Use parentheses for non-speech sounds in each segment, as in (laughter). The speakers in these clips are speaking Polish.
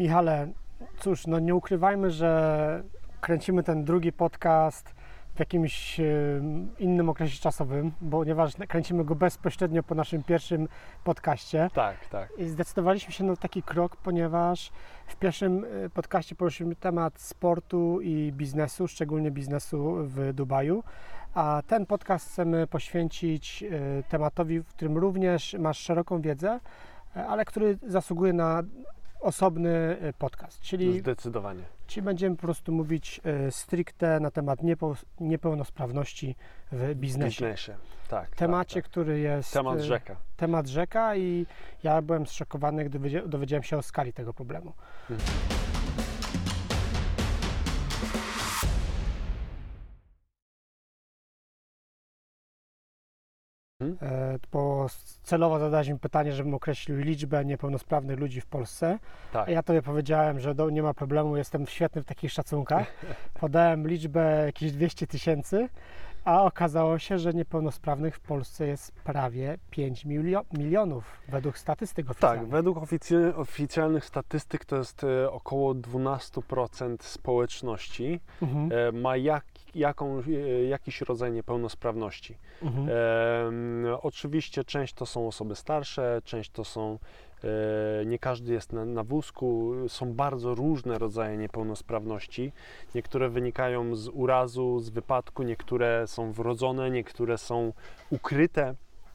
Michale, cóż, no nie ukrywajmy, że kręcimy ten drugi podcast w jakimś innym okresie czasowym, ponieważ kręcimy go bezpośrednio po naszym pierwszym podcaście. Tak, tak. I zdecydowaliśmy się na taki krok, ponieważ w pierwszym e, podcaście poruszyliśmy temat sportu i biznesu, szczególnie biznesu w Dubaju. A ten podcast chcemy poświęcić e, tematowi, w którym również masz szeroką wiedzę, e, ale który zasługuje na osobny e, podcast. Czyli, Zdecydowanie. czyli będziemy po prostu mówić e, stricte na temat niepo, niepełnosprawności w biznesie. biznesie. Tak. Temacie, tak, tak. który jest Temat e, rzeka. temat rzeka i ja byłem zszokowany, gdy wiedzia- dowiedziałem się o skali tego problemu. Mhm. Mhm. E, Bo celowo zadałeś mi pytanie, żebym określił liczbę niepełnosprawnych ludzi w Polsce. Tak. Ja tobie powiedziałem, że do, nie ma problemu, jestem świetny w takich szacunkach. (laughs) Podałem liczbę jakieś 200 tysięcy, a okazało się, że niepełnosprawnych w Polsce jest prawie 5 milio- milionów według statystyk Tak, oficjalnych. według oficy- oficjalnych statystyk to jest e, około 12% społeczności Mhm, e, ma jak, jaką, e, jakiś rodzaj niepełnosprawności. mhm. Em, oczywiście część to są osoby starsze, część to są, e, nie każdy jest na, na wózku, są bardzo różne rodzaje niepełnosprawności. Niektóre wynikają z urazu, z wypadku, niektóre są wrodzone, niektóre są ukryte,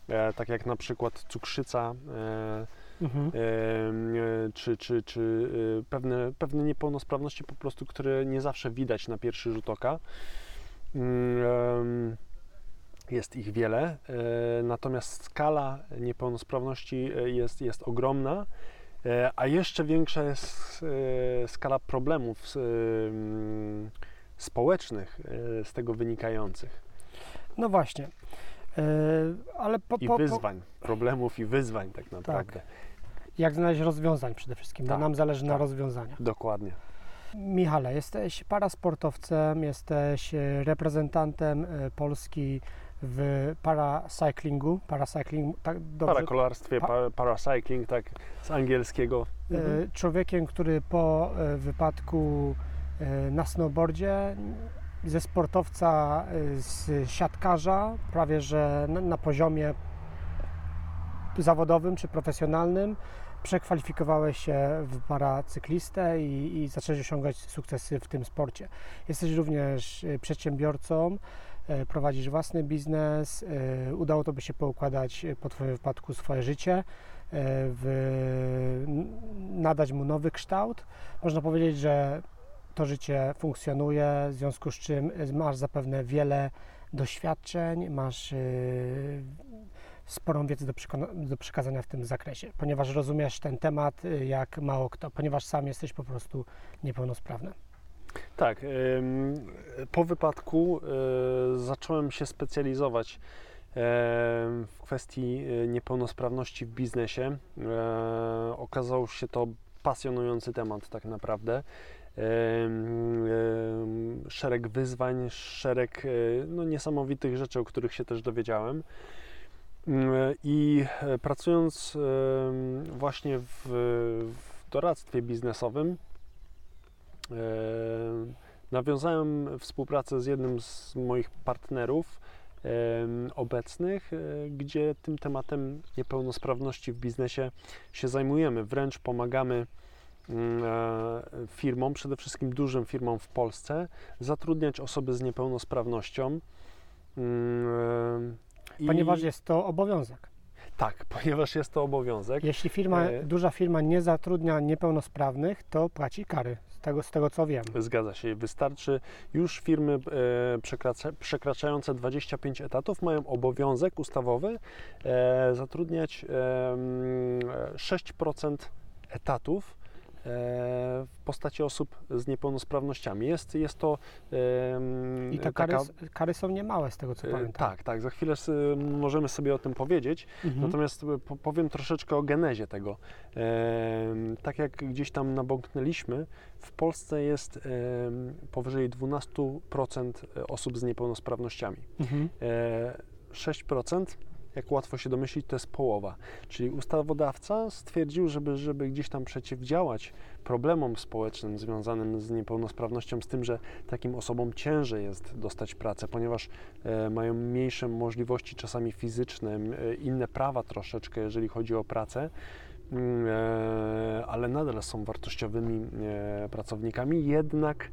e, tak jak na przykład cukrzyca. E, Mhm. e, czy, czy, czy e, pewne, pewne niepełnosprawności po prostu, które nie zawsze widać na pierwszy rzut oka. Mm, Jest ich wiele, e, natomiast skala niepełnosprawności e, jest, jest ogromna, e, a jeszcze większa jest skala problemów em, społecznych z tego wynikających No właśnie. Ale po, i po, po, wyzwań, problemów i wyzwań tak naprawdę. jak znaleźć rozwiązań przede wszystkim, bo Tak, nam zależy na tak. rozwiązaniach. Dokładnie. Michale, jesteś parasportowcem, jesteś reprezentantem Polski w paracyclingu. Paracycling, tak dobrze? Parakolarstwie, Pa- pa, paracycling, tak z angielskiego. E, Człowiekiem, który po e, wypadku e, na snowboardzie ze sportowca, z siatkarza, prawie że na, na poziomie zawodowym czy profesjonalnym, przekwalifikowałeś się w paracyklistę i, i zacząłeś osiągać sukcesy w tym sporcie. Jesteś również przedsiębiorcą, prowadzisz własny biznes, e, udało Tobie się poukładać e, po Twoim wypadku swoje życie, e, w, nadać mu nowy kształt. Można powiedzieć, że to życie funkcjonuje, w związku z czym e, masz zapewne wiele doświadczeń, masz e, sporą wiedzę do, do przekazania w tym zakresie, ponieważ rozumiesz ten temat e, jak mało kto, ponieważ sam jesteś po prostu niepełnosprawny. Tak, po wypadku y, zacząłem się specjalizować em, w kwestii y, niepełnosprawności w biznesie. E, okazał się to pasjonujący temat tak naprawdę. Szereg wyzwań, szereg no, niesamowitych rzeczy, o których się też dowiedziałem. Mm, I e, pracując właśnie w, w doradztwie biznesowym, e, nawiązałem współpracę z jednym z moich partnerów obecnych, e, gdzie tym tematem niepełnosprawności w biznesie się zajmujemy. Wręcz pomagamy mm, e, firmom, przede wszystkim dużym firmom w Polsce, zatrudniać osoby z niepełnosprawnością. Mm, e, Ponieważ jest to obowiązek. Tak, (laughs) ponieważ jest to obowiązek. Jeśli firma, E- duża firma nie zatrudnia niepełnosprawnych, to płaci kary, z tego, z tego co wiem. Zgadza się. Wystarczy już firmy e, przekracza, przekraczające 25 etatów mają obowiązek ustawowy e, zatrudniać e, mm, e, 6% etatów w postaci osób z niepełnosprawnościami. Jest, jest to e, I te kary, s- kary są niemałe, z tego co e, pamiętam. tak, tak. Za chwilę możemy sobie o tym powiedzieć. Mhm. Natomiast e, po- powiem troszeczkę o genezie tego. Tak jak gdzieś tam nabąknęliśmy, w Polsce jest powyżej 12% osób z niepełnosprawnościami. Mhm. E, 6% jak łatwo się domyślić, to jest połowa. Czyli ustawodawca stwierdził, żeby, żeby gdzieś tam przeciwdziałać problemom społecznym związanym z niepełnosprawnością, z tym, że takim osobom ciężej jest dostać pracę, ponieważ e, mają mniejsze możliwości, czasami fizyczne, e, inne prawa troszeczkę, jeżeli chodzi o pracę. E, ale nadal są wartościowymi e, pracownikami, jednak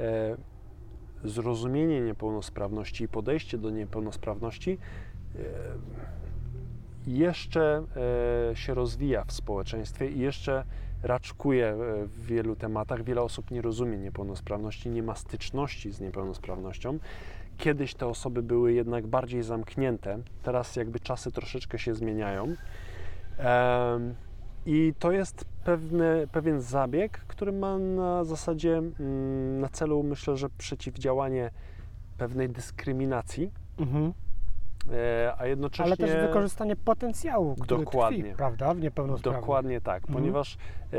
e, zrozumienie niepełnosprawności i podejście do niepełnosprawności jeszcze e, się rozwija w społeczeństwie i jeszcze raczkuje e, w wielu tematach. Wiele osób nie rozumie niepełnosprawności, nie ma styczności z niepełnosprawnością. Kiedyś te osoby były jednak bardziej zamknięte, teraz jakby czasy troszeczkę się zmieniają. I to jest pewny, pewien zabieg, który ma na zasadzie, mm, na celu myślę, że przeciwdziałanie pewnej dyskryminacji, Mhm. E, a jednocześnie... Ale też wykorzystanie potencjału, który Dokładnie. tkwi, prawda, w niepełnosprawnych. Dokładnie tak, Mhm. ponieważ e,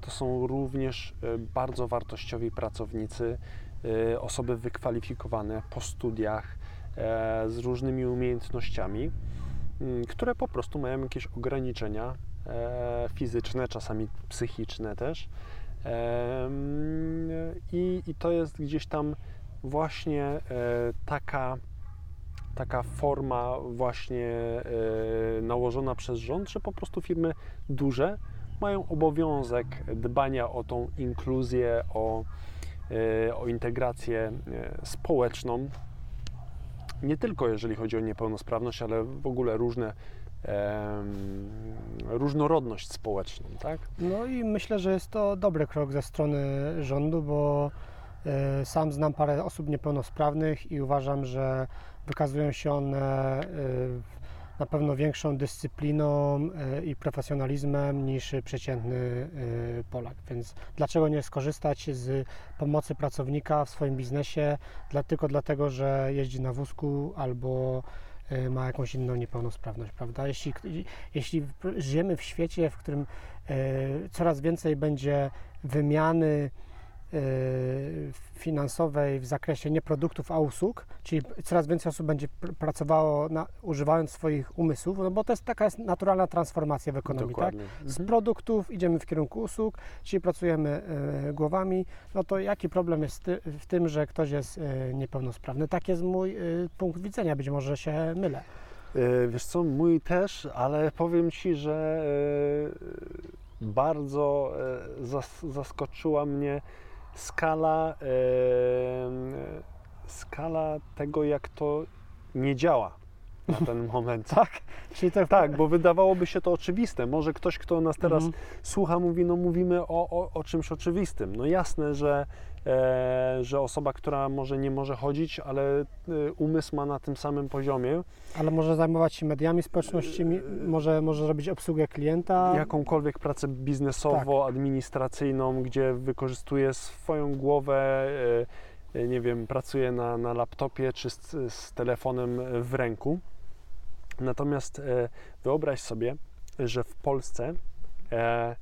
to są również e, bardzo wartościowi pracownicy, osoby wykwalifikowane po studiach z różnymi umiejętnościami, m, które po prostu mają jakieś ograniczenia fizyczne, czasami psychiczne też. E, m, i, I to jest gdzieś tam właśnie taka taka forma właśnie e, nałożona przez rząd, że po prostu firmy duże mają obowiązek dbania o tą inkluzję, o, e, o integrację e, społeczną. Nie tylko jeżeli chodzi o niepełnosprawność, ale w ogóle różne różnorodność społeczną, tak? No i myślę, że jest to dobry krok ze strony rządu, bo sam znam parę osób niepełnosprawnych i uważam, że wykazują się one e, na pewno większą dyscypliną e, i profesjonalizmem niż przeciętny e, Polak. Więc dlaczego nie skorzystać z pomocy pracownika w swoim biznesie dla, tylko dlatego, że jeździ na wózku albo ma jakąś inną niepełnosprawność, prawda? Jeśli, jeśli żyjemy w świecie, w którym coraz więcej będzie wymiany finansowej w zakresie nie produktów, a usług, czyli coraz więcej osób będzie pr- pracowało na, używając swoich umysłów, no bo to jest taka jest naturalna transformacja w ekonomii, tak? Dokładnie. Z Mhm. produktów idziemy w kierunku usług, czyli pracujemy e, głowami, no to jaki problem jest ty, w tym, że ktoś jest e, niepełnosprawny? Tak jest mój e, punkt widzenia, być może się mylę. E, Wiesz co, mój też, ale powiem Ci, że e, bardzo e, zas- zaskoczyła mnie skala, skala tego, jak to nie działa na (laughs) ten moment. Tak? Czyli to Tak, bo wydawałoby się to oczywiste. Może ktoś, kto nas teraz Mhm. słucha, mówi, no mówimy o, o, o czymś oczywistym. No jasne, że, że osoba, która może nie może chodzić, ale e, umysł ma na tym samym poziomie, Ale może zajmować się mediami społecznościowymi, może, może robić obsługę klienta. jakąkolwiek pracę biznesowo-administracyjną, gdzie wykorzystuje swoją głowę, e, e, nie wiem, pracuje na, na laptopie czy z, z telefonem w ręku. Natomiast e, wyobraź sobie, że w Polsce e,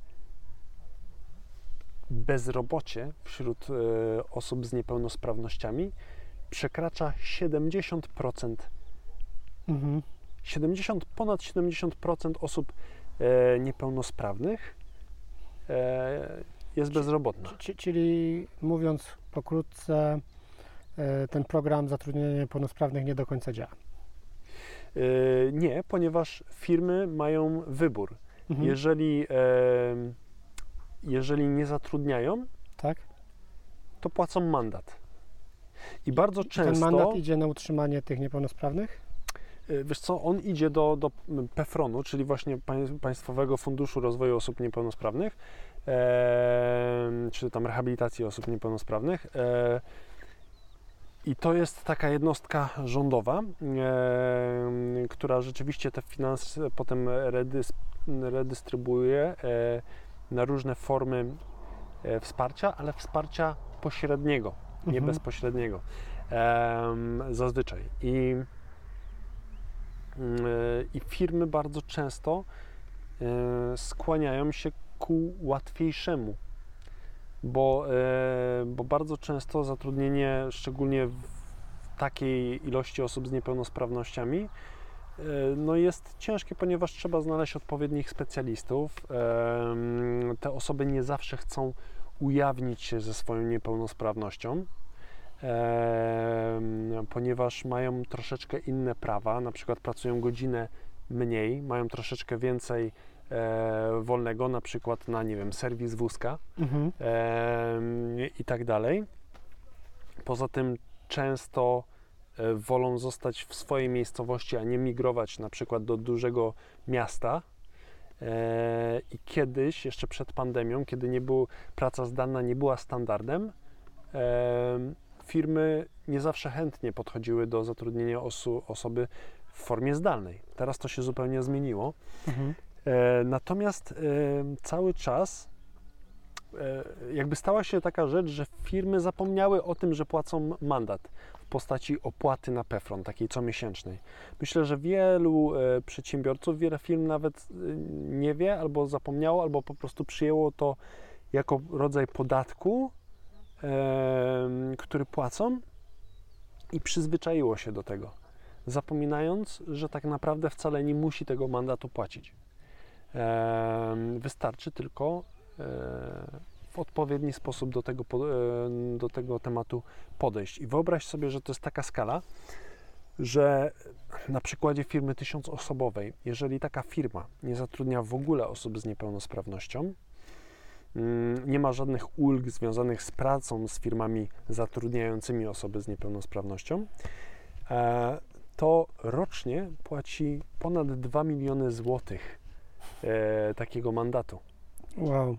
bezrobocie wśród e, osób z niepełnosprawnościami przekracza 70%. Mhm. 70, ponad 70% osób e, niepełnosprawnych e, jest bezrobotna. Ci- Czyli mówiąc pokrótce, ten program zatrudnienia niepełnosprawnych nie do końca działa. Nie, ponieważ firmy mają wybór. Mhm. Jeżeli, jeżeli nie zatrudniają, Tak? to płacą mandat. I bardzo Ten często, mandat idzie na utrzymanie tych niepełnosprawnych? e, wiesz co, on idzie do, do PEFRON-u, czyli właśnie pań- Państwowego Funduszu Rozwoju Osób Niepełnosprawnych, e, czy tam rehabilitacji osób niepełnosprawnych. E, I to jest taka jednostka rządowa, e, która rzeczywiście te finanse potem redys, redystrybuuje e, na różne formy e, wsparcia, ale wsparcia pośredniego, nie Mhm. bezpośredniego em, zazwyczaj. I, mm, I firmy bardzo często e, skłaniają się ku łatwiejszemu, bo, e, bo bardzo często zatrudnienie, szczególnie w takiej ilości osób z niepełnosprawnościami, no jest ciężkie, ponieważ trzeba znaleźć odpowiednich specjalistów. Te osoby nie zawsze chcą ujawnić się ze swoją niepełnosprawnością, ponieważ mają troszeczkę inne prawa, na przykład pracują godzinę mniej, mają troszeczkę więcej e, wolnego, na przykład na, nie wiem, serwis wózka Mhm. i tak dalej. Poza tym często e, wolą zostać w swojej miejscowości, a nie migrować na przykład do dużego miasta. E, I kiedyś, jeszcze przed pandemią, kiedy nie było, praca zdalna nie była standardem, em, firmy nie zawsze chętnie podchodziły do zatrudnienia osu, osoby w formie zdalnej. Teraz to się zupełnie zmieniło. Mhm. E, Natomiast e, cały czas e, jakby stała się taka rzecz, że firmy zapomniały o tym, że płacą mandat w postaci opłaty na PEFRON, takiej comiesięcznej. Myślę, że wielu e, przedsiębiorców, wiele firm nawet e, nie wie, albo zapomniało, albo po prostu przyjęło to jako rodzaj podatku, e, który płacą i przyzwyczaiło się do tego, zapominając, że tak naprawdę wcale nie musi tego mandatu płacić. Wystarczy tylko e, w odpowiedni sposób do tego, e, do tego tematu podejść. I wyobraź sobie, że to jest taka skala, że na przykładzie firmy tysiącosobowej, jeżeli taka firma nie zatrudnia w ogóle osób z niepełnosprawnością, mm, nie ma żadnych ulg związanych z pracą z firmami zatrudniającymi osoby z niepełnosprawnością, e, to rocznie płaci ponad 2 miliony złotych e, takiego mandatu. Wow.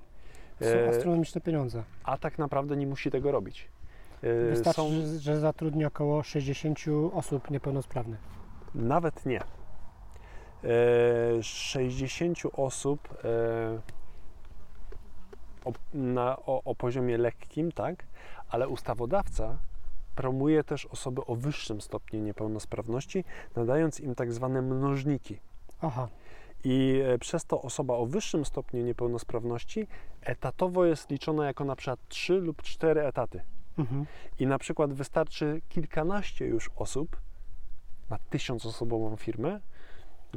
Są E, astronomiczne pieniądze. a tak naprawdę nie musi tego robić. E, Wystarczy, są że, zatrudni około 60 osób niepełnosprawnych. nawet nie. E, 60 osób e, o, na, o, o poziomie lekkim, tak, ale ustawodawca promuje też osoby o wyższym stopniu niepełnosprawności, nadając im tak zwane mnożniki. Aha. I e, przez to osoba o wyższym stopniu niepełnosprawności etatowo jest liczona jako na przykład 3 lub 4 etaty. Mhm. I na przykład wystarczy kilkanaście już osób na tysiącosobową firmę,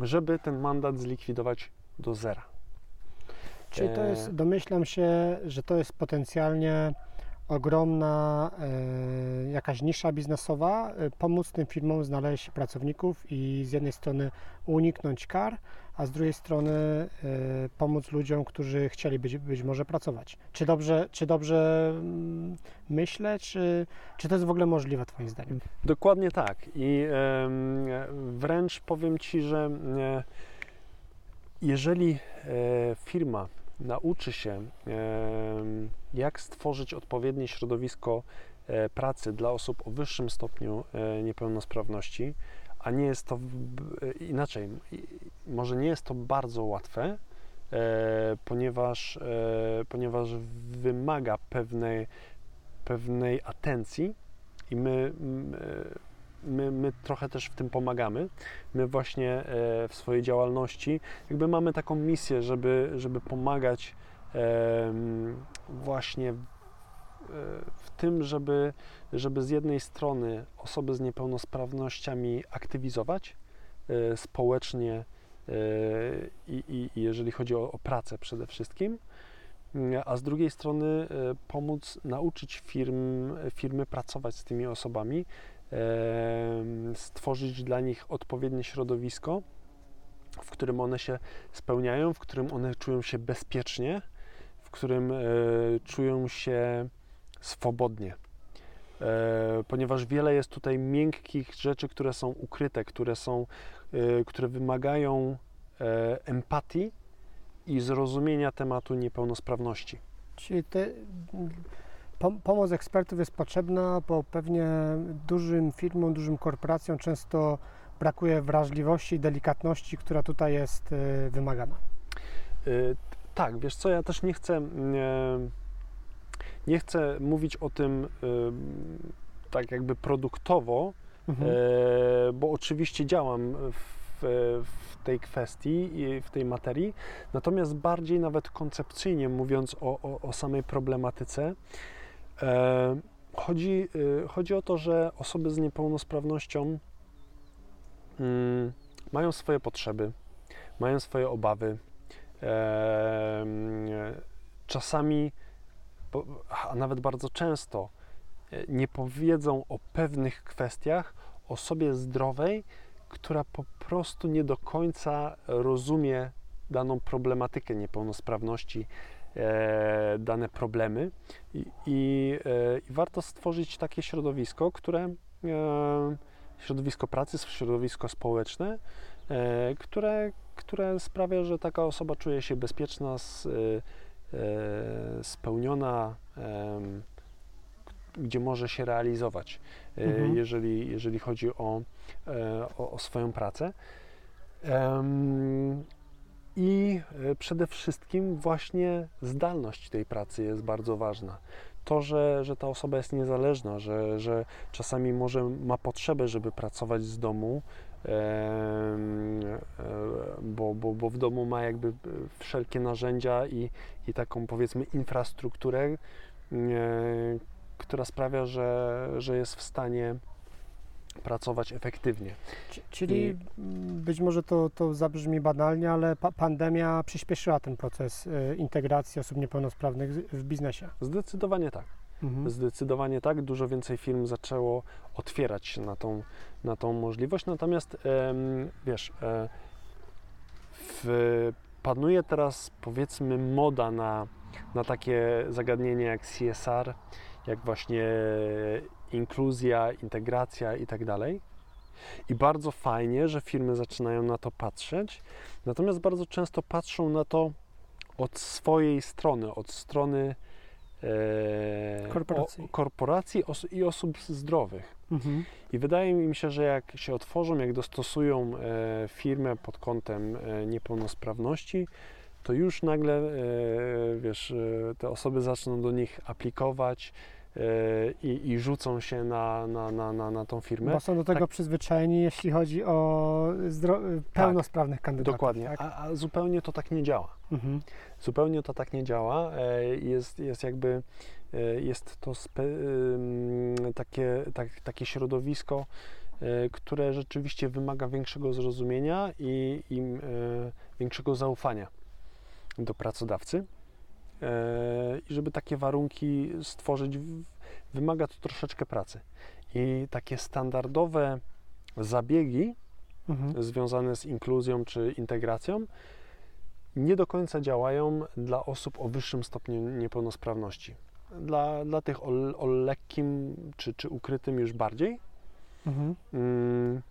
żeby ten mandat zlikwidować do zera. Czyli to E, jest, domyślam się, że to jest potencjalnie ogromna e, jakaś nisza biznesowa, e, pomóc tym firmom znaleźć pracowników i z jednej strony uniknąć kar, a z drugiej strony e, pomóc ludziom, którzy chcieli być, być może pracować. Czy dobrze, czy dobrze mm, myślę, czy, czy to jest w ogóle możliwe Twoim zdaniem? Dokładnie tak. I em, wręcz powiem Ci, że e, jeżeli e, firma nauczy się, jak stworzyć odpowiednie środowisko e, pracy dla osób o wyższym stopniu niepełnosprawności, a nie jest to b- inaczej, może nie jest to bardzo łatwe, e, ponieważ, e, ponieważ wymaga pewnej, pewnej atencji i my, e, my, my trochę też w tym pomagamy. My właśnie e, w swojej działalności jakby mamy taką misję, żeby, żeby pomagać em, właśnie w, tym, żeby, żeby z jednej strony osoby z niepełnosprawnościami aktywizować e, społecznie e, i, i, jeżeli chodzi o, o pracę przede wszystkim, Mm, a z drugiej strony e, pomóc nauczyć firm, firmy pracować z tymi osobami, stworzyć dla nich odpowiednie środowisko, w którym one się spełniają, w którym one czują się bezpiecznie, w którym czują się swobodnie. E, ponieważ wiele jest tutaj miękkich rzeczy, które są ukryte, które są, e, które wymagają e, empatii i zrozumienia tematu niepełnosprawności. Czyli te, pom- pomoc ekspertów jest potrzebna, bo pewnie dużym firmom, dużym korporacjom często brakuje wrażliwości, delikatności, która tutaj jest wymagana. Tak, wiesz co, ja też nie chcę, nie chcę mówić o tym tak jakby produktowo, Mhm. e, bo oczywiście działam w, w tej kwestii i w tej materii, natomiast bardziej nawet koncepcyjnie mówiąc o, o, o samej problematyce, e, chodzi, y, chodzi o to, że osoby z niepełnosprawnością mm, mają swoje potrzeby, mają swoje obawy. E, czasami, a nawet bardzo często, e, nie powiedzą o pewnych kwestiach osobie zdrowej, która po prostu nie do końca rozumie daną problematykę niepełnosprawności, e, dane problemy. I, i, e, I warto stworzyć takie środowisko, które e, środowisko pracy, środowisko społeczne, e, które, które sprawia, że taka osoba czuje się bezpieczna, e, spełniona, em, gdzie może się realizować, e, Mhm. jeżeli, jeżeli chodzi o, e, o, o swoją pracę. I e, przede wszystkim właśnie zdalność tej pracy jest bardzo ważna. To, że, że ta osoba jest niezależna, że, że czasami może ma potrzebę, żeby pracować z domu, e, bo, bo, bo w domu ma jakby e, wszelkie narzędzia i, i taką powiedzmy infrastrukturę, e, która sprawia, że, że jest w stanie pracować efektywnie. Czyli I- być może to, to zabrzmi banalnie, ale pa pandemia przyspieszyła ten proces integracji osób niepełnosprawnych w biznesie. Zdecydowanie tak. Mhm. Zdecydowanie tak. Dużo więcej firm zaczęło otwierać się na tą, na tą możliwość. Natomiast wiesz, e, w, panuje teraz powiedzmy moda na, na takie zagadnienie jak CSR, jak właśnie inkluzja, integracja i tak dalej. I bardzo fajnie, że firmy zaczynają na to patrzeć. Natomiast bardzo często patrzą na to od swojej strony, od strony Korporacji. O, korporacji os- i osób zdrowych. Mhm. I wydaje mi się, że jak się otworzą, jak dostosują e, firmę pod kątem e, niepełnosprawności, to już nagle, e, wiesz, e, te osoby zaczną do nich aplikować e, i, i rzucą się na, na, na, na, na tą firmę. Bo są do tego Tak. przyzwyczajeni, jeśli chodzi o pełnosprawnych kandydatów. Dokładnie, Tak? a, a zupełnie to tak nie działa. Mhm. Zupełnie to tak nie działa. E, Jest, jest jakby e, jest to spe, takie, tak, takie środowisko, e, które rzeczywiście wymaga większego zrozumienia i, i większego zaufania do pracodawcy. E, I żeby takie warunki stworzyć, wymaga to troszeczkę pracy. I takie standardowe zabiegi Mhm. związane z inkluzją czy integracją nie do końca działają dla osób o wyższym stopniu niepełnosprawności. Dla, dla tych o, o lekkim czy, czy ukrytym już bardziej, Mhm. mm,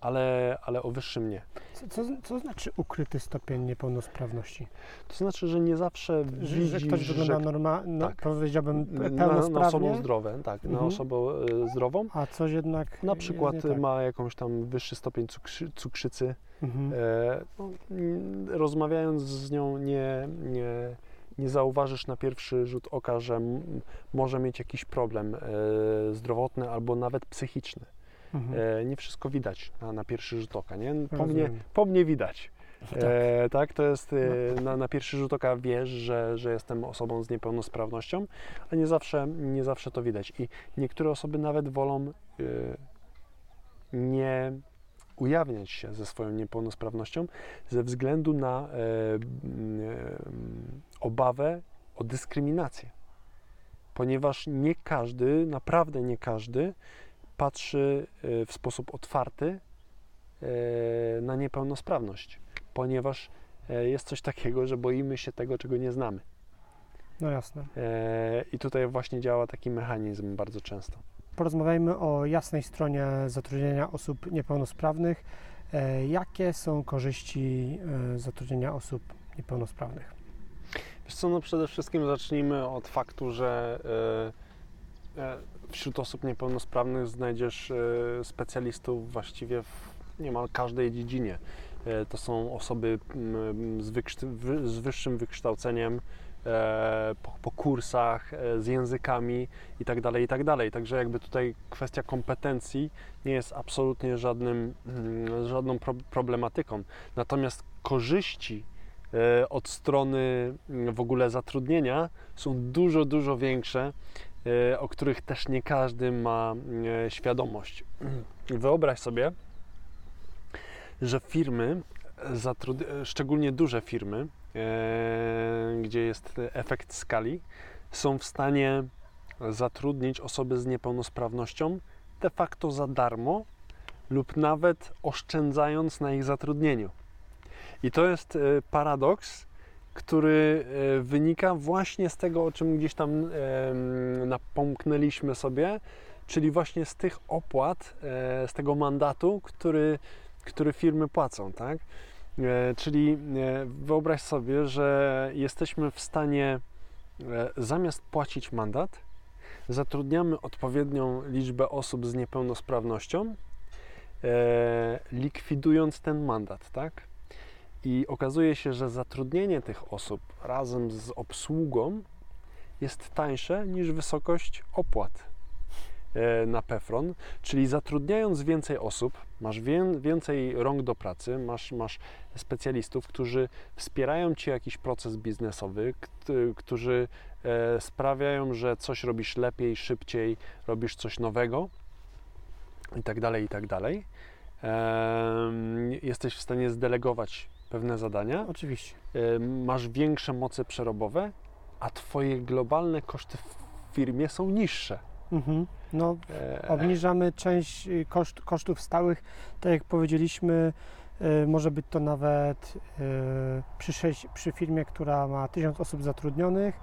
ale, ale o wyższym nie. Co, co, co znaczy ukryty stopień niepełnosprawności? To znaczy, że nie zawsze Że, widzisz, że ktoś wygląda że normalnie, no, tak. powiedziałbym pe- na, na pełnosprawnie, osobę zdrową, tak, na Mhm. osobę e, zdrową. a coś jednak Na przykład tak. ma jakąś tam wyższy stopień cukrzy, cukrzycy, Mhm. E, no, rozmawiając z nią nie, nie, nie zauważysz na pierwszy rzut oka, że może mieć jakiś problem e, zdrowotny albo nawet psychiczny. Mhm. E, nie wszystko widać na, na pierwszy rzut oka, nie? Po mnie, po mnie widać. Tak. E, tak, to jest e, na, na pierwszy rzut oka wiesz, że, że jestem osobą z niepełnosprawnością, a nie zawsze, nie zawsze to widać. I niektóre osoby nawet wolą e, nie ujawniać się ze swoją niepełnosprawnością ze względu na e, m, e, obawę o dyskryminację. Ponieważ nie każdy, naprawdę nie każdy patrzy e, w sposób otwarty e, na niepełnosprawność, ponieważ e, jest coś takiego, że boimy się tego, czego nie znamy. No jasne. I tutaj właśnie działa taki mechanizm bardzo często. Porozmawiajmy o jasnej stronie zatrudnienia osób niepełnosprawnych. Jakie są korzyści zatrudnienia osób niepełnosprawnych? Wiesz co, no przede wszystkim zacznijmy od faktu, że wśród osób niepełnosprawnych znajdziesz e, specjalistów właściwie w niemal każdej dziedzinie. E, To są osoby mm, z, wyższym wykształceniem, e, po, po kursach, z językami i tak dalej, i tak. Także jakby tutaj kwestia kompetencji nie jest absolutnie żadnym, mm, żadną pro, problematyką. Natomiast korzyści od strony mm, w ogóle zatrudnienia są dużo, dużo większe, o których też nie każdy ma e, świadomość. Wyobraź sobie, że firmy, szczególnie duże firmy, e, gdzie jest efekt skali, są w stanie zatrudnić osoby z niepełnosprawnością de facto za darmo lub nawet oszczędzając na ich zatrudnieniu. I to jest e, paradoks, który e, wynika właśnie z tego, o czym gdzieś tam napomknęliśmy sobie, czyli właśnie z tych opłat, e, z tego mandatu, który, który firmy płacą, tak? E, Czyli wyobraź sobie, że jesteśmy w stanie zamiast płacić mandat, zatrudniamy odpowiednią liczbę osób z niepełnosprawnością, likwidując ten mandat, tak? I okazuje się, że zatrudnienie tych osób razem z obsługą jest tańsze niż wysokość opłat e, na Pefron, czyli zatrudniając więcej osób, masz wię- więcej rąk do pracy, masz, masz specjalistów, którzy wspierają Ci jakiś proces biznesowy, kt- którzy e, sprawiają, że coś robisz lepiej, szybciej, robisz coś nowego i tak dalej, i tak dalej. Jesteś w stanie zdelegować pewne zadania, Oczywiście. e, masz większe moce przerobowe, a Twoje globalne koszty w firmie są niższe. Mhm. No, E, obniżamy część y, koszt, kosztów stałych. Tak jak powiedzieliśmy, y, może być to nawet y, przy, przy firmie, która ma 1000 osób zatrudnionych,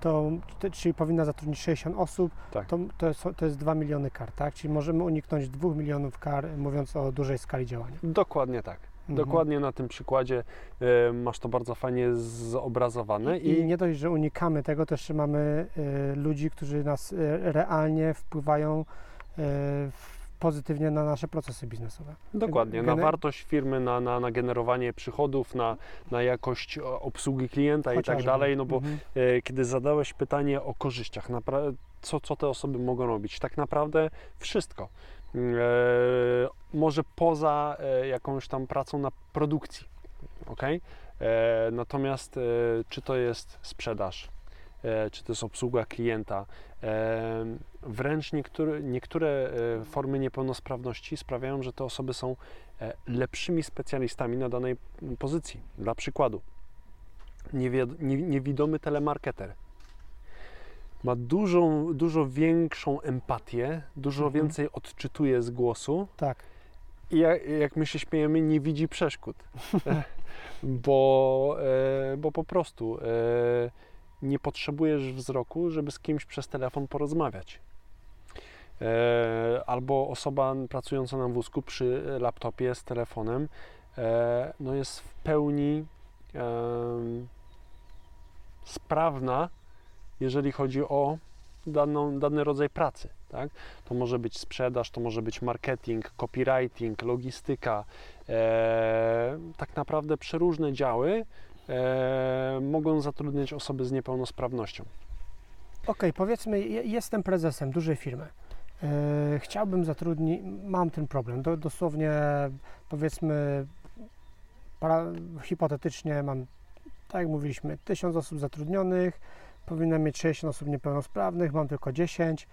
to, czyli powinna zatrudnić 60 osób, Tak. to, to, jest, to jest 2 miliony kar, tak? Czyli możemy uniknąć 2 milionów kar, mówiąc o dużej skali działania. Dokładnie tak. Mhm. Dokładnie na tym przykładzie e, masz to bardzo fajnie zobrazowane I, i, nie dość, że unikamy tego, jeszcze mamy y, ludzi, którzy nas y, realnie wpływają y, pozytywnie na nasze procesy biznesowe. dokładnie na wartość firmy, na, na, na generowanie przychodów, na, na jakość obsługi klienta i tak Chociażby. dalej, no bo Mhm. e, kiedy zadałeś pytanie o korzyściach, co, co te osoby mogą robić, tak naprawdę wszystko. E, może poza e, jakąś tam pracą na produkcji, ok? E, natomiast czy to jest sprzedaż, czy to jest obsługa klienta, wręcz niektóre, niektóre formy niepełnosprawności sprawiają, że te osoby są lepszymi specjalistami na danej pozycji. Dla przykładu, niewidomy telemarketer ma dużą, dużo większą empatię, dużo Mhm. więcej odczytuje z głosu Tak. i jak, jak my się śmiejemy, nie widzi przeszkód, (laughs) bo, e, bo po prostu e, nie potrzebujesz wzroku, żeby z kimś przez telefon porozmawiać. E, albo osoba pracująca na wózku przy laptopie z telefonem e, no jest w pełni sprawna, jeżeli chodzi o daną, dany rodzaj pracy. Tak? To może być sprzedaż, to może być marketing, copywriting, logistyka. E, tak naprawdę przeróżne działy e, mogą zatrudniać osoby z niepełnosprawnością. Okej, powiedzmy, je- jestem prezesem dużej firmy. E, chciałbym zatrudnić, mam ten problem. Do, dosłownie, powiedzmy, hipotetycznie mam, tak jak mówiliśmy, 1000 osób zatrudnionych, powinnam mieć 60 osób niepełnosprawnych, mam tylko 10.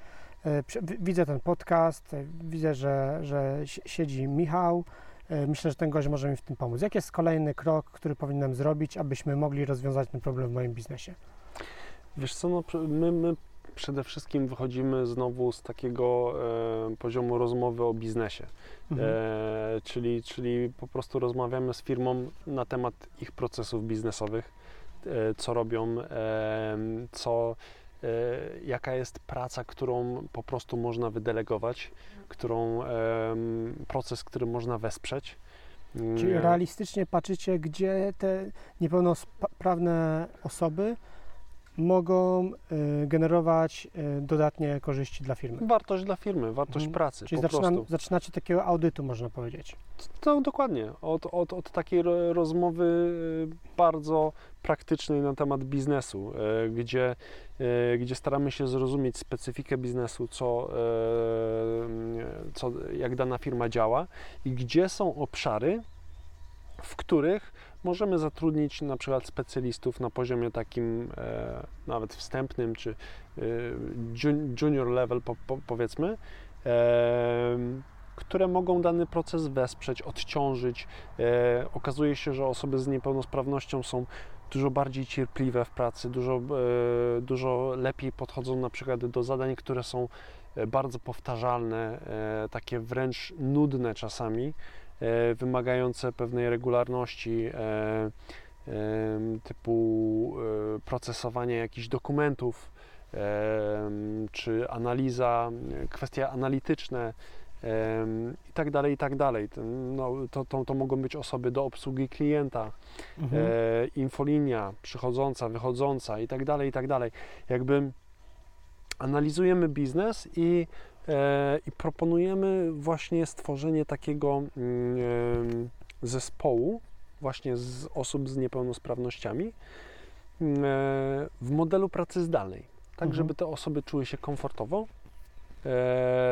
E, widzę ten podcast, e, widzę, że, że si- siedzi Michał. E, Myślę, że ten gość może mi w tym pomóc. Jaki jest kolejny krok, który powinienem zrobić, abyśmy mogli rozwiązać ten problem w moim biznesie? Wiesz co, no, my, my przede wszystkim wychodzimy znowu z takiego e, poziomu rozmowy o biznesie. Mhm. E, czyli, czyli po prostu rozmawiamy z firmą na temat ich procesów biznesowych, co robią, e, co, e, jaka jest praca, którą po prostu można wydelegować, którą, e, proces, który można wesprzeć. Czyli Mm, realistycznie patrzycie, gdzie te niepełnosprawne osoby mogą y, generować y, dodatnie korzyści dla firmy. Wartość dla firmy, wartość Mhm. pracy Czyli prostu. zaczynacie takiego audytu, można powiedzieć. To dokładnie. Od, od, od takiej ro- rozmowy y, bardzo praktycznej na temat biznesu, gdzie, gdzie staramy się zrozumieć specyfikę biznesu, co, y, co, jak dana firma działa i gdzie są obszary, w których możemy zatrudnić na przykład specjalistów na poziomie takim e, nawet wstępnym, czy e, jun- junior level po, po, powiedzmy, em, które mogą dany proces wesprzeć, odciążyć. E, okazuje się, że osoby z niepełnosprawnością są dużo bardziej cierpliwe w pracy, dużo, e, dużo lepiej podchodzą na przykład do zadań, które są e, bardzo powtarzalne, e, takie wręcz nudne czasami, e, wymagające pewnej regularności, e, em, typu e, procesowanie jakichś dokumentów, czy analiza, e, kwestie analityczne i tak dalej, i tak dalej. To, no, to, to, to mogą być osoby do obsługi klienta, Mhm. e, infolinia przychodząca, wychodząca i tak dalej, i tak dalej. Jakby analizujemy biznes i, e, i proponujemy właśnie stworzenie takiego mm, em, zespołu właśnie z osób z niepełnosprawnościami mm, e, w modelu pracy zdalnej, tak Mhm. żeby te osoby czuły się komfortowo, e,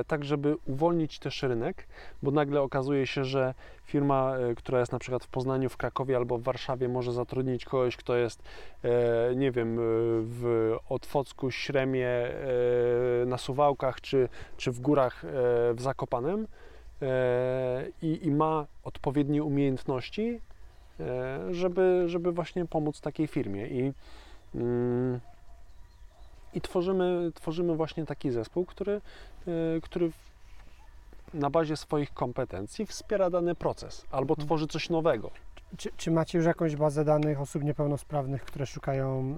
tak żeby uwolnić też rynek, bo nagle okazuje się, że firma, e, która jest na przykład w Poznaniu, w Krakowie albo w Warszawie może zatrudnić kogoś, kto jest, e, nie wiem, e, w Otwocku, Śremie, e, na Suwałkach czy, czy w górach e, w Zakopanem e, i, i ma odpowiednie umiejętności, e, żeby, żeby właśnie pomóc takiej firmie. I, mm, i tworzymy, tworzymy właśnie taki zespół, który, e, który na bazie swoich kompetencji wspiera dany proces albo Mhm. tworzy coś nowego. Czy, czy macie już jakąś bazę danych osób niepełnosprawnych, które szukają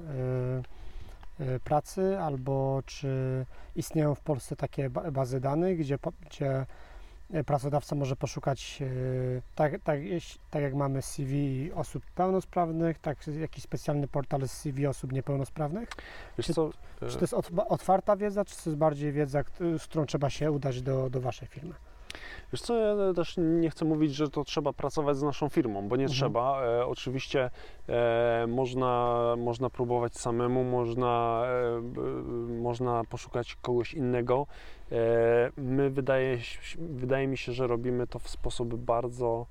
y, y, pracy, albo czy istnieją w Polsce takie ba- bazy danych, gdzie, gdzie pracodawca może poszukać, y, tak, tak, tak jak mamy CV osób pełnosprawnych, tak jakiś specjalny portal z CV osób niepełnosprawnych? Czy- co, e, Czy to jest ot- otwarta wiedza, czy to jest bardziej wiedza, z którą trzeba się udać do, do Waszej firmy? Wiesz co, ja też nie chcę mówić, że to trzeba pracować z naszą firmą, bo nie Mhm. trzeba. E, oczywiście e, można, można próbować samemu, można, e, można poszukać kogoś innego. E, my wydaje, wydaje mi się, że robimy to w sposób bardzo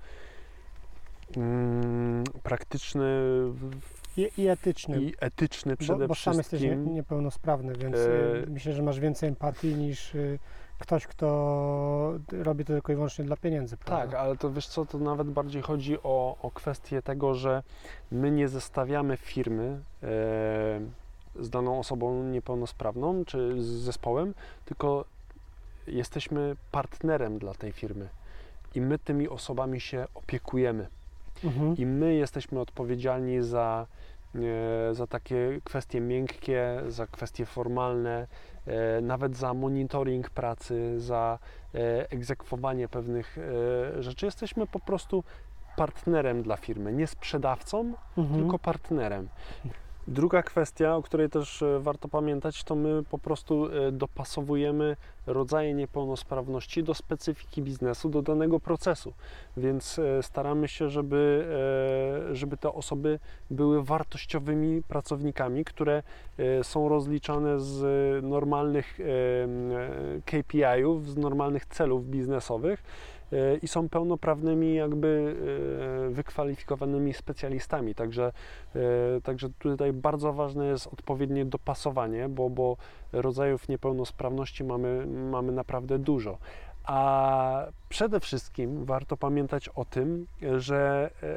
mm, praktyczny I, etyczny. i etyczny przede bo, bo sam jesteś nie, wszystkim. niepełnosprawny, więc E, myślę, że masz więcej empatii niż y, ktoś, kto robi to tylko i wyłącznie dla pieniędzy. Tak, prawda? ale to wiesz co, to nawet bardziej chodzi o, o kwestię tego, że my nie zestawiamy firmy e, z daną osobą niepełnosprawną czy z zespołem, tylko jesteśmy partnerem dla tej firmy i my tymi osobami się opiekujemy Mhm. i my jesteśmy odpowiedzialni za, e, za takie kwestie miękkie, za kwestie formalne, nawet za monitoring pracy, za e, egzekwowanie pewnych e, rzeczy. Jesteśmy po prostu partnerem dla firmy, nie sprzedawcą, Mhm. tylko partnerem. Druga kwestia, o której też e, warto pamiętać, to my po prostu e, dopasowujemy rodzaje niepełnosprawności do specyfiki biznesu, do danego procesu. Więc e, staramy się, żeby, żeby te osoby były wartościowymi pracownikami, które są rozliczane z normalnych KPI-ów, z normalnych celów biznesowych i są pełnoprawnymi, jakby e, wykwalifikowanymi specjalistami. Także, e, także tutaj bardzo ważne jest odpowiednie dopasowanie, bo, bo rodzajów niepełnosprawności mamy, mamy naprawdę dużo. A przede wszystkim warto pamiętać o tym, że e,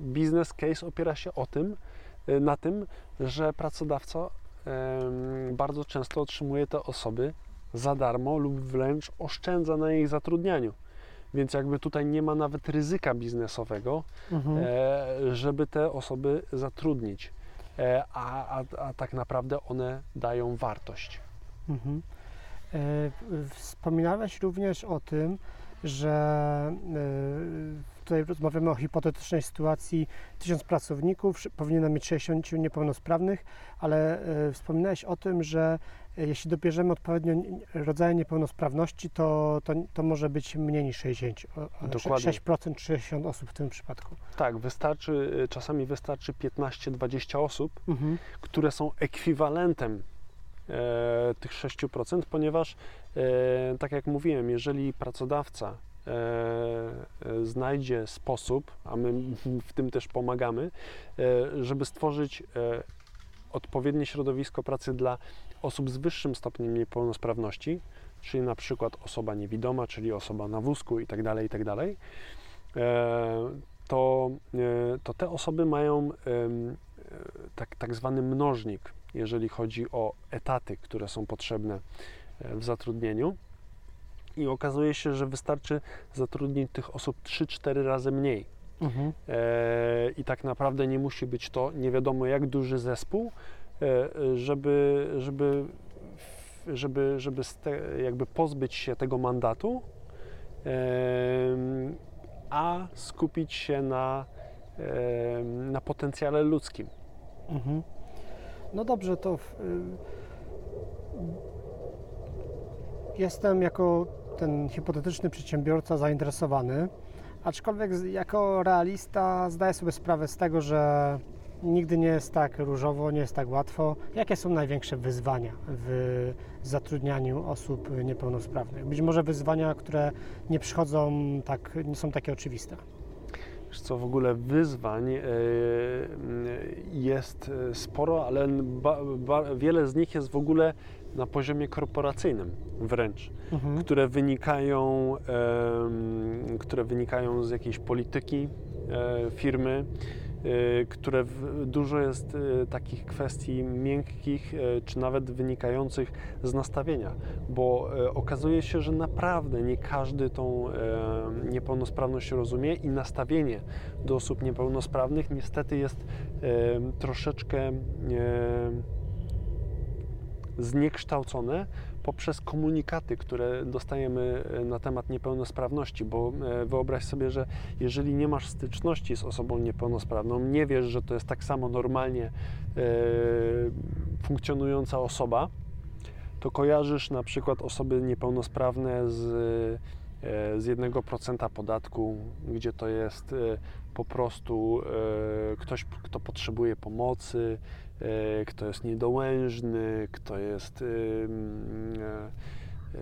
biznes case opiera się o tym, e, na tym, że pracodawca bardzo często otrzymuje te osoby za darmo lub wręcz oszczędza na ich zatrudnianiu. Więc jakby tutaj nie ma nawet ryzyka biznesowego, Mhm. e, żeby te osoby zatrudnić. E, a, a, a tak naprawdę one dają wartość. Mhm. E, Wspominałeś również o tym, że tutaj rozmawiamy o hipotetycznej sytuacji, tysiąc pracowników, powinno mieć 60 niepełnosprawnych, ale wspominałeś o tym, że jeśli dobierzemy odpowiednio rodzaje niepełnosprawności, to, to, to może być mniej niż 60, o- o, Dokładnie. 6% czy 60 osób w tym przypadku. Tak, wystarczy, e, czasami wystarczy 15-20 osób, Mhm. które są ekwiwalentem e, tych 6%, ponieważ, e, tak jak mówiłem, jeżeli pracodawca e, e, znajdzie sposób, a my (laughs) w tym też pomagamy, e, żeby stworzyć e, odpowiednie środowisko pracy dla osób z wyższym stopniem niepełnosprawności, czyli na przykład osoba niewidoma, czyli osoba na wózku itd., itd., e, to, e, to te osoby mają e, tak, tak zwany mnożnik, jeżeli chodzi o etaty, które są potrzebne w zatrudnieniu. I okazuje się, że wystarczy zatrudnić tych osób 3-4 razy mniej. Mhm. I tak naprawdę nie musi być to nie wiadomo jak duży zespół, żeby, żeby, żeby, żeby te, jakby pozbyć się tego mandatu, a skupić się na, na potencjale ludzkim. Mhm. No dobrze, to w, y, jestem jako ten hipotetyczny przedsiębiorca zainteresowany, aczkolwiek jako realista zdaję sobie sprawę z tego, że nigdy nie jest tak różowo, nie jest tak łatwo. Jakie są największe wyzwania w zatrudnianiu osób niepełnosprawnych? Być może wyzwania, które nie przychodzą tak, nie są takie oczywiste. Wiesz co, w ogóle wyzwań e, jest e, sporo, ale ba, ba, wiele z nich jest w ogóle na poziomie korporacyjnym wręcz, Mhm. które wynikają, które wynikają z jakiejś polityki e, firmy, e, które w, dużo jest e, takich kwestii miękkich, e, czy nawet wynikających z nastawienia, bo okazuje się, że naprawdę nie każdy tą niepełnosprawność rozumie i nastawienie do osób niepełnosprawnych niestety jest troszeczkę zniekształcone poprzez komunikaty, które dostajemy e, na temat niepełnosprawności, bo e, wyobraź sobie, że jeżeli nie masz styczności z osobą niepełnosprawną, nie wiesz, że to jest tak samo normalnie e, funkcjonująca osoba, to kojarzysz na przykład osoby niepełnosprawne z, z 1% podatku, gdzie to jest po prostu ktoś, kto potrzebuje pomocy, kto jest niedołężny, kto jest e, mm, e, e,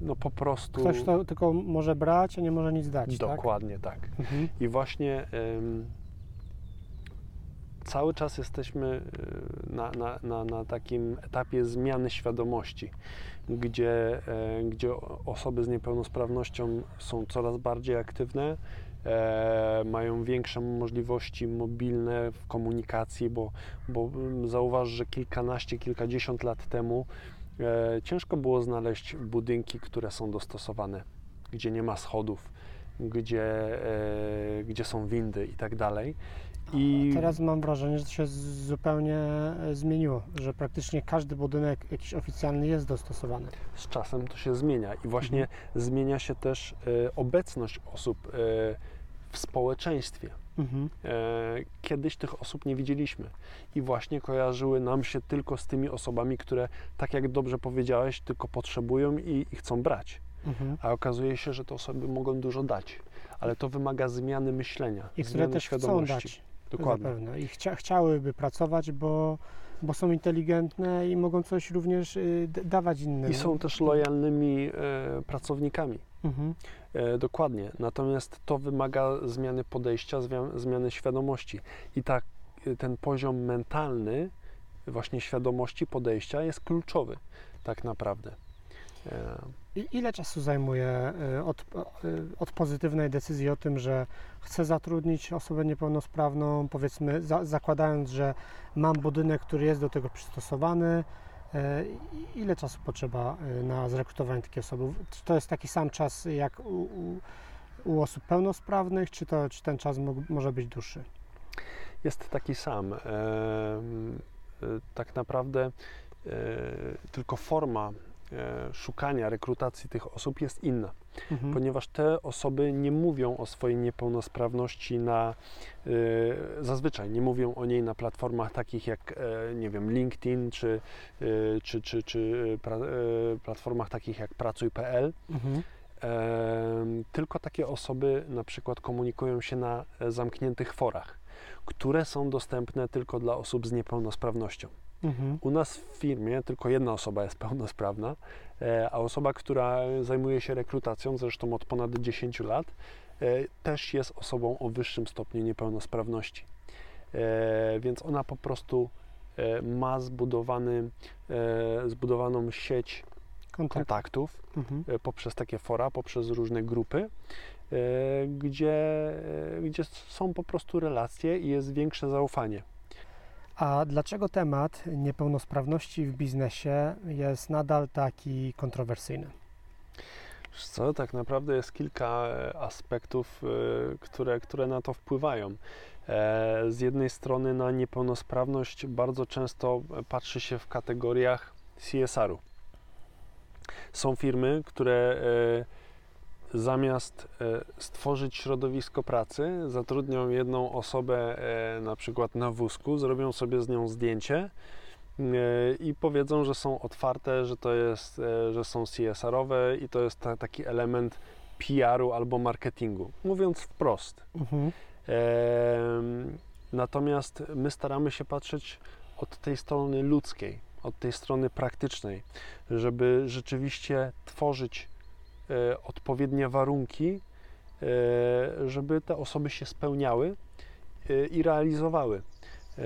no po prostu Ktoś, kto tylko może brać, a nie może nic dać, tak? dokładnie tak. Mhm. I właśnie cały czas jesteśmy y, na, na, na, na takim etapie zmiany świadomości, gdzie, e, gdzie osoby z niepełnosprawnością są coraz bardziej aktywne, e, mają większe możliwości mobilne w komunikacji, bo, bo mm, zauważ, że kilkanaście, kilkadziesiąt lat temu e, ciężko było znaleźć budynki, które są dostosowane, gdzie nie ma schodów, gdzie, e, gdzie są windy i tak dalej. I Teraz mam wrażenie, że to się zupełnie e, zmieniło, że praktycznie każdy budynek jakiś oficjalny jest dostosowany. z czasem to się zmienia i właśnie zmienia się też e, obecność osób e, w społeczeństwie. Mhm. E, Kiedyś tych osób nie widzieliśmy i właśnie kojarzyły nam się tylko z tymi osobami, które, tak jak dobrze powiedziałeś, tylko potrzebują i, i chcą brać. Mhm. A okazuje się, że te osoby mogą dużo dać, ale to wymaga zmiany myślenia, I które zmiany też chcą świadomości. dać Dokładnie. zapewne. I chcia, chciałyby pracować, bo, bo są inteligentne i mogą coś również y, dawać innym. I są też lojalnymi e, pracownikami. Mhm. E, dokładnie. Natomiast to wymaga zmiany podejścia, zmian, zmiany świadomości. I tak e, ten poziom mentalny, właśnie świadomości, podejścia jest kluczowy tak naprawdę. E, I ile czasu zajmuje od, od pozytywnej decyzji o tym, że chcę zatrudnić osobę niepełnosprawną, powiedzmy za, zakładając, że mam budynek, który jest do tego przystosowany, ile czasu potrzeba y, na zrekrutowanie takiej osoby? Czy to jest taki sam czas jak u, u, u osób pełnosprawnych, czy, to, czy ten czas mo, może być dłuższy? jest taki sam. E, e, tak naprawdę e, tylko forma e, szukania, rekrutacji tych osób jest inna. Mhm. ponieważ te osoby nie mówią o swojej niepełnosprawności na, y, zazwyczaj nie mówią o niej na platformach takich jak, e, nie wiem, LinkedIn, czy, czy, czy, czy platformach takich jak pracuj.pl, Mhm. Tylko takie osoby na przykład komunikują się na e, zamkniętych forach, które są dostępne tylko dla osób z niepełnosprawnością. Mhm. U nas w firmie tylko jedna osoba jest (laughs) pełnosprawna, e, a osoba, która zajmuje się rekrutacją, zresztą od ponad 10 lat, e, też jest osobą o wyższym stopniu niepełnosprawności. E, Więc ona po prostu ma zbudowany, zbudowaną sieć Kontakt. kontaktów Mhm. poprzez takie fora, poprzez różne grupy, gdzie, gdzie są po prostu relacje i jest większe zaufanie. A dlaczego temat niepełnosprawności w biznesie jest nadal taki kontrowersyjny? Co, tak naprawdę jest kilka e, aspektów, e, które, które na to wpływają. E, Z jednej strony na niepełnosprawność bardzo często patrzy się w kategoriach CSR-u. Są firmy, które zamiast e, stworzyć środowisko pracy, zatrudnią jedną osobę e, na przykład na wózku, zrobią sobie z nią zdjęcie e, i powiedzą, że są otwarte, że to jest, że są CSR-owe i to jest ta, taki element PR-u albo marketingu. Mówiąc wprost. Mhm. Natomiast my staramy się patrzeć od tej strony ludzkiej, od tej strony praktycznej, żeby rzeczywiście tworzyć odpowiednie warunki, e, żeby te osoby się spełniały e, i realizowały. E,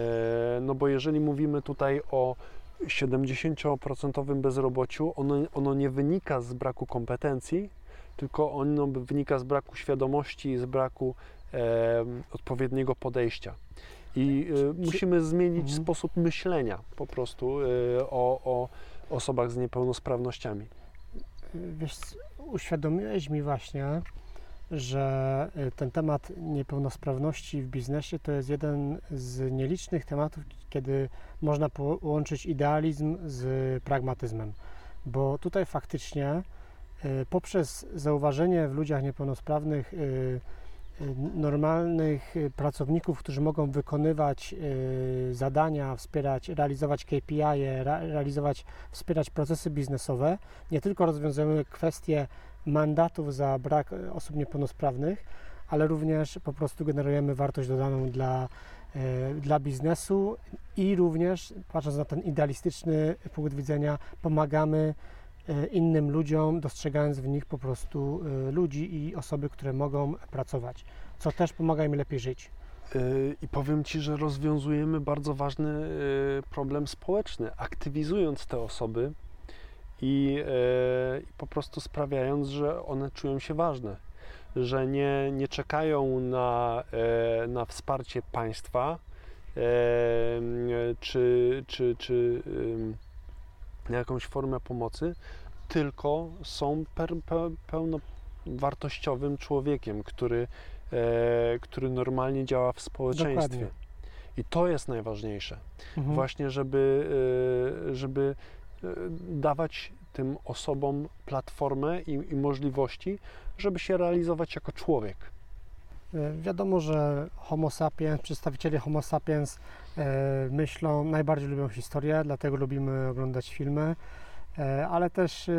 No bo jeżeli mówimy tutaj o 70% bezrobociu, ono, ono nie wynika z braku kompetencji, tylko ono wynika z braku świadomości i z braku e, odpowiedniego podejścia. I e, musimy zmienić Mhm. sposób myślenia po prostu e, o, o osobach z niepełnosprawnościami. Wiesz, uświadomiłeś mi właśnie, że y, ten temat niepełnosprawności w biznesie to jest jeden z nielicznych tematów, kiedy można połączyć idealizm z pragmatyzmem. Bo tutaj faktycznie y, poprzez zauważenie w ludziach niepełnosprawnych y, normalnych y, pracowników, którzy mogą wykonywać y, zadania, wspierać, realizować KPI, re, realizować, wspierać procesy biznesowe, nie tylko rozwiązujemy kwestie mandatów za brak e, osób niepełnosprawnych, ale również po prostu generujemy wartość dodaną dla, dla biznesu i również, patrząc na ten idealistyczny punkt widzenia, pomagamy innym ludziom, dostrzegając w nich po prostu e, ludzi i osoby, które mogą pracować, co też pomaga im lepiej żyć. Y, I powiem Ci, że rozwiązujemy bardzo ważny problem społeczny, aktywizując te osoby i, po prostu sprawiając, że one czują się ważne, że nie, nie czekają na, e, na wsparcie państwa e, czy, czy, czy na jakąś formę pomocy, tylko są pełnowartościowym człowiekiem, który, e, który normalnie działa w społeczeństwie. Dokładnie. I to jest najważniejsze. Mhm. Właśnie, żeby, e, żeby e, dawać tym osobom platformę i, i możliwości, żeby się realizować jako człowiek. E, Wiadomo, że Homo sapiens, przedstawiciele Homo sapiens myślą, najbardziej lubią historię, dlatego lubimy oglądać filmy, ale też e,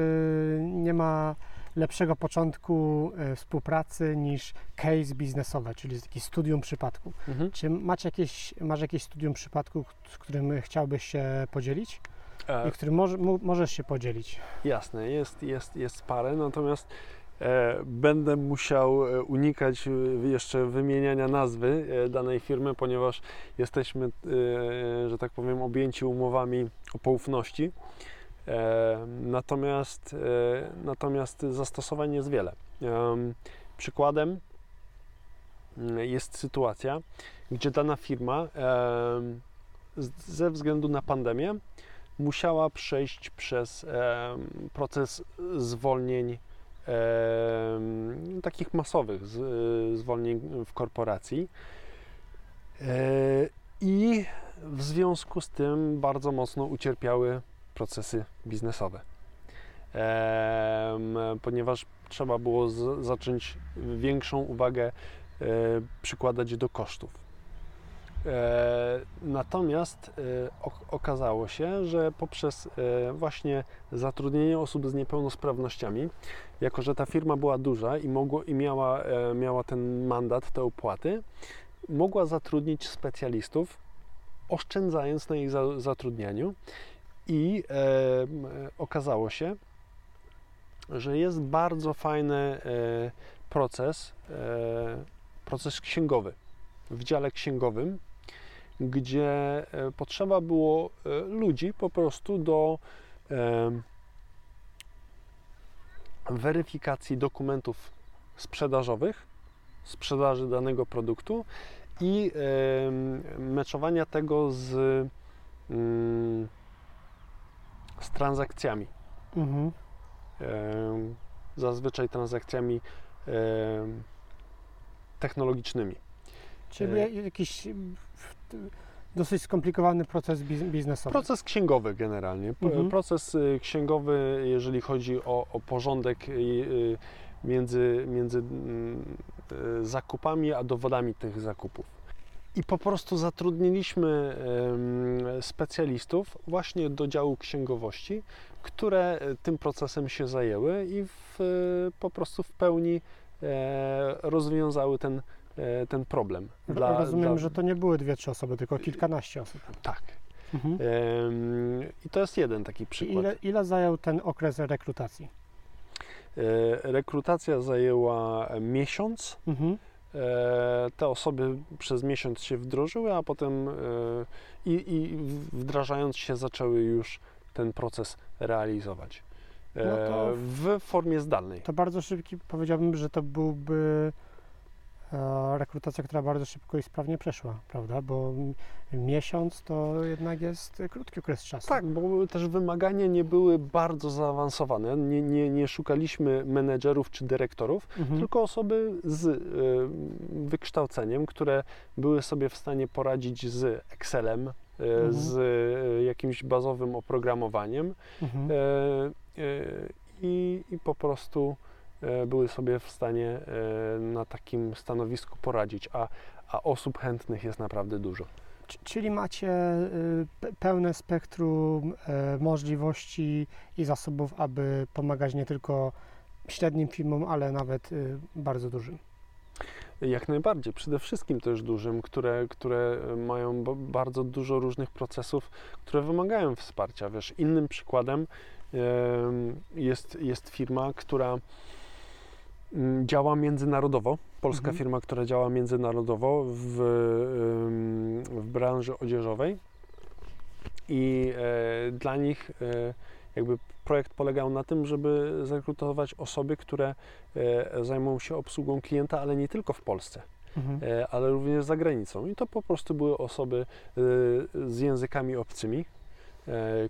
nie ma lepszego początku e, współpracy niż case biznesowe, czyli taki studium przypadku. Mhm. Czy macie jakieś, masz jakieś studium przypadku, z którym chciałbyś się podzielić E, i którym może, mo, możesz się podzielić? Jasne, jest, jest, jest parę, natomiast e, będę musiał e, unikać e, jeszcze wymieniania nazwy e, danej firmy, ponieważ jesteśmy, e, że tak powiem, objęci umowami o poufności. E, natomiast, e, natomiast zastosowań jest wiele. Em, przykładem mm, jest sytuacja, gdzie dana firma ze względu na pandemię musiała przejść przez proces zwolnień takich masowych z, zwolnień w korporacji. E, I w związku z tym bardzo mocno ucierpiały procesy biznesowe. Ponieważ trzeba było z, zacząć większą uwagę e, przykładać do kosztów. E, Natomiast e, ok- okazało się, że poprzez właśnie zatrudnienie osób z niepełnosprawnościami, jako że ta firma była duża i, mogło, i miała, miała ten mandat, te opłaty, mogła zatrudnić specjalistów, oszczędzając na ich za, zatrudnianiu i okazało się, że jest bardzo fajny e, proces, e, proces księgowy w dziale księgowym, gdzie e, potrzeba było ludzi po prostu do, weryfikacji dokumentów sprzedażowych, sprzedaży danego produktu i meczowania tego z, mm, z transakcjami. Mhm. Zazwyczaj transakcjami technologicznymi. Czyli E, jakiś dosyć skomplikowany proces biz- biznesowy. Proces księgowy generalnie. Mhm. Proces y, księgowy, jeżeli chodzi o, o porządek y, y, między, między mm, zakupami a dowodami tych zakupów. I po prostu zatrudniliśmy specjalistów właśnie do działu księgowości, które y, tym procesem się zajęły i w, y, po prostu w pełni e, rozwiązały ten, e, ten problem. Ro- Rozumiem, że to nie były dwie, trzy osoby, tylko kilkanaście osób. Tak. Mhm. I to jest jeden taki przykład. ile, ile zajął ten okres rekrutacji? E, Rekrutacja zajęła miesiąc. Mhm. E, Te osoby przez miesiąc się wdrożyły, a potem e, i, i wdrażając się zaczęły już ten proces realizować. E, No W formie zdalnej. To bardzo szybki, powiedziałbym, że to byłby rekrutacja, która bardzo szybko i sprawnie przeszła, prawda? Bo miesiąc to jednak jest krótki okres czasu. Tak, bo też wymagania nie były bardzo zaawansowane. Nie, nie, nie szukaliśmy menedżerów czy dyrektorów, Mhm. tylko osoby z y, wykształceniem, które były sobie w stanie poradzić z Excelem, y, Mhm. z y, jakimś bazowym oprogramowaniem Mhm. i, i po prostu były sobie w stanie y, na takim stanowisku poradzić, a, a osób chętnych jest naprawdę dużo. Czyli macie pe- pełne spektrum e, możliwości i zasobów, aby pomagać nie tylko średnim firmom, ale nawet bardzo dużym. Jak najbardziej, przede wszystkim też dużym, które, które mają bardzo dużo różnych procesów, które wymagają wsparcia. Wiesz, innym przykładem em, jest, jest firma, która działa międzynarodowo, polska Mhm. firma, która działa międzynarodowo w, w branży odzieżowej i e, dla nich e, jakby projekt polegał na tym, żeby zrekrutować osoby, które e, zajmą się obsługą klienta, ale nie tylko w Polsce, Mhm. e, ale również za granicą. I to po prostu były osoby e, z językami obcymi,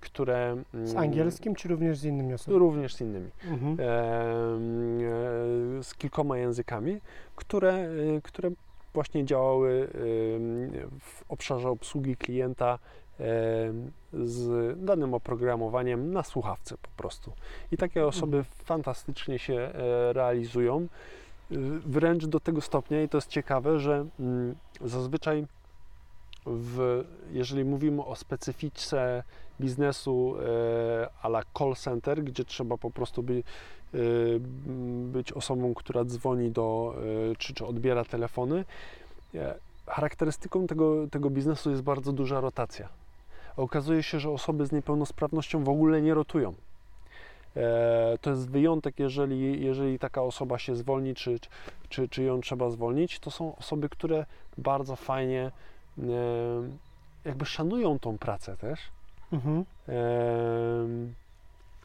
które. Z mm, angielskim, czy również z innymi osobami? Również z innymi. Mhm. E, e, z kilkoma językami, które, e, które właśnie działały e, w obszarze obsługi klienta e, z danym oprogramowaniem na słuchawce po prostu. I takie osoby fantastycznie się e, realizują, e, wręcz do tego stopnia, i to jest ciekawe, że mm, zazwyczaj w, jeżeli mówimy o specyfice biznesu e, a la call center, gdzie trzeba po prostu by, e, być osobą, która dzwoni do, e, czy, czy odbiera telefony, e, charakterystyką tego, tego biznesu jest bardzo duża rotacja. Okazuje się, że osoby z niepełnosprawnością w ogóle nie rotują. To jest wyjątek, jeżeli, jeżeli taka osoba się zwolni, czy, czy, czy ją trzeba zwolnić. To są osoby, które bardzo fajnie jakby szanują tą pracę też. Mhm. Em,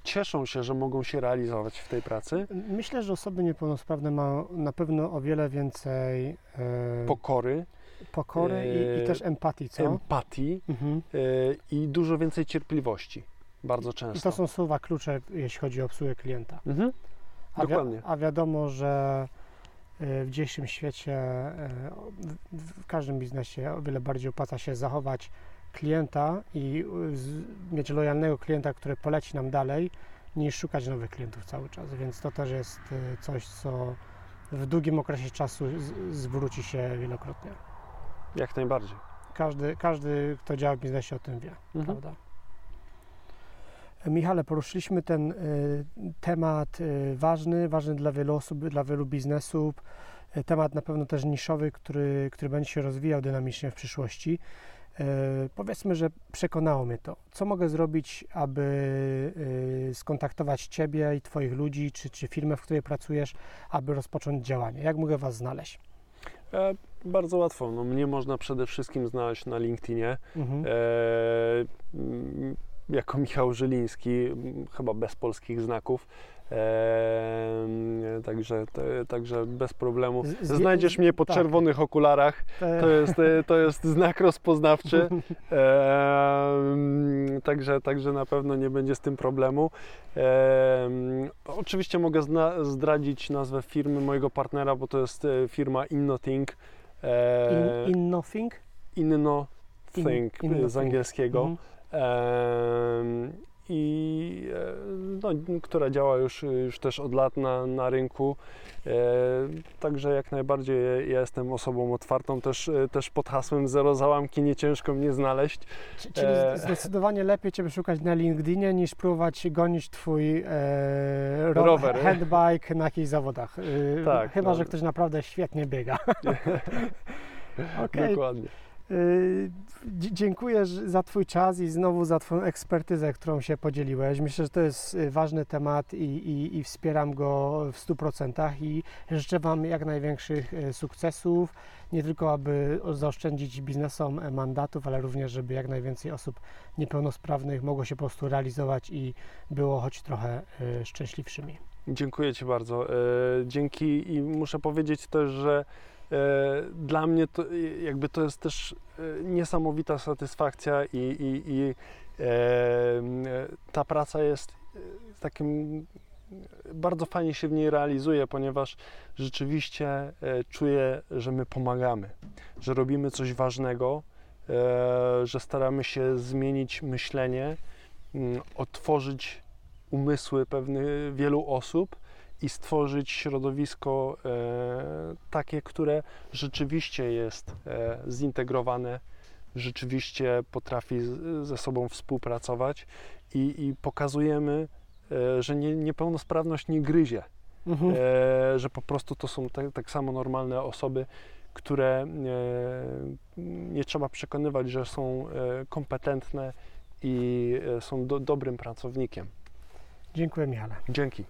cieszą się, że mogą się realizować w tej pracy. Myślę, że osoby niepełnosprawne mają na pewno o wiele więcej e, Pokory, pokory i, i e, też empatii, co? empatii Mhm. e, i dużo więcej cierpliwości. Bardzo I często. to są słowa klucze, jeśli chodzi o obsługę klienta. Mhm. A, wi- Dokładnie. a wiadomo, że e, w dzisiejszym świecie, e, w, każdym biznesie o wiele bardziej opłaca się zachować klienta i e, mieć lojalnego klienta, który poleci nam dalej, niż szukać nowych klientów cały czas. Więc to też jest e, coś, co w długim okresie czasu zwróci się wielokrotnie. Jak najbardziej. Każdy, każdy, kto działa w biznesie, o tym wie, Mhm. prawda? Michale, poruszyliśmy ten y, temat y, ważny, ważny dla wielu osób, dla wielu biznesów. Y, temat na pewno też niszowy, który, który będzie się rozwijał dynamicznie w przyszłości. Powiedzmy, że przekonało mnie to. Co mogę zrobić, aby skontaktować Ciebie i Twoich ludzi, czy, czy firmę, w której pracujesz, aby rozpocząć działanie? Jak mogę Was znaleźć? E, bardzo łatwo. No, mnie można przede wszystkim znaleźć na LinkedInie. Mhm. E, jako Michał Żyliński, chyba bez polskich znaków. Em, także, te- także bez problemu. Znajdziesz mnie po tak. czerwonych okularach. To jest, e, to jest znak rozpoznawczy. (laughs) Em, także, także na pewno nie będzie z tym problemu. Em, oczywiście mogę zna- zdradzić nazwę firmy mojego partnera, bo to jest e, firma Innothink. E, in, in nothing? Inno In- z angielskiego. Mhm. I e, no, która działa już, już też od lat na, na rynku. E, Także jak najbardziej ja jestem osobą otwartą, też, e, też pod hasłem Zero Załamki nie ciężko mnie znaleźć. Czyli E. zdecydowanie lepiej Cię szukać na LinkedInie niż próbować gonić Twój e, ro- Rower. (laughs) handbike na jakichś zawodach. E, Tak, Chyba, no. że ktoś naprawdę świetnie biega. (laughs) (laughs) Okej, Dokładnie. Y, Dziękuję za Twój czas i znowu za Twoją ekspertyzę, którą się podzieliłeś. Myślę, że to jest y, ważny temat i, i, i wspieram go w 100% i życzę Wam jak największych y, sukcesów, nie tylko aby zaoszczędzić biznesom e, mandatów, ale również, żeby jak najwięcej osób niepełnosprawnych mogło się po prostu realizować i było choć trochę szczęśliwszymi. Dziękuję Ci bardzo. E, Dzięki i muszę powiedzieć też, że dla mnie to e, jakby to jest też e, niesamowita satysfakcja i, i, i e, e, ta praca jest e, takim bardzo fajnie się w niej realizuje, ponieważ rzeczywiście e, czuję, że my pomagamy, że robimy coś ważnego, e, że staramy się zmienić myślenie, otworzyć umysły pewnych wielu osób i stworzyć środowisko e, takie, które rzeczywiście jest e, zintegrowane, rzeczywiście potrafi ze sobą współpracować i, i pokazujemy, e, że nie, niepełnosprawność nie gryzie, Mhm. że po prostu to są tak, tak samo normalne osoby, które nie trzeba przekonywać, że są kompetentne i są do, dobrym pracownikiem. Dziękuję Michale. Dzięki.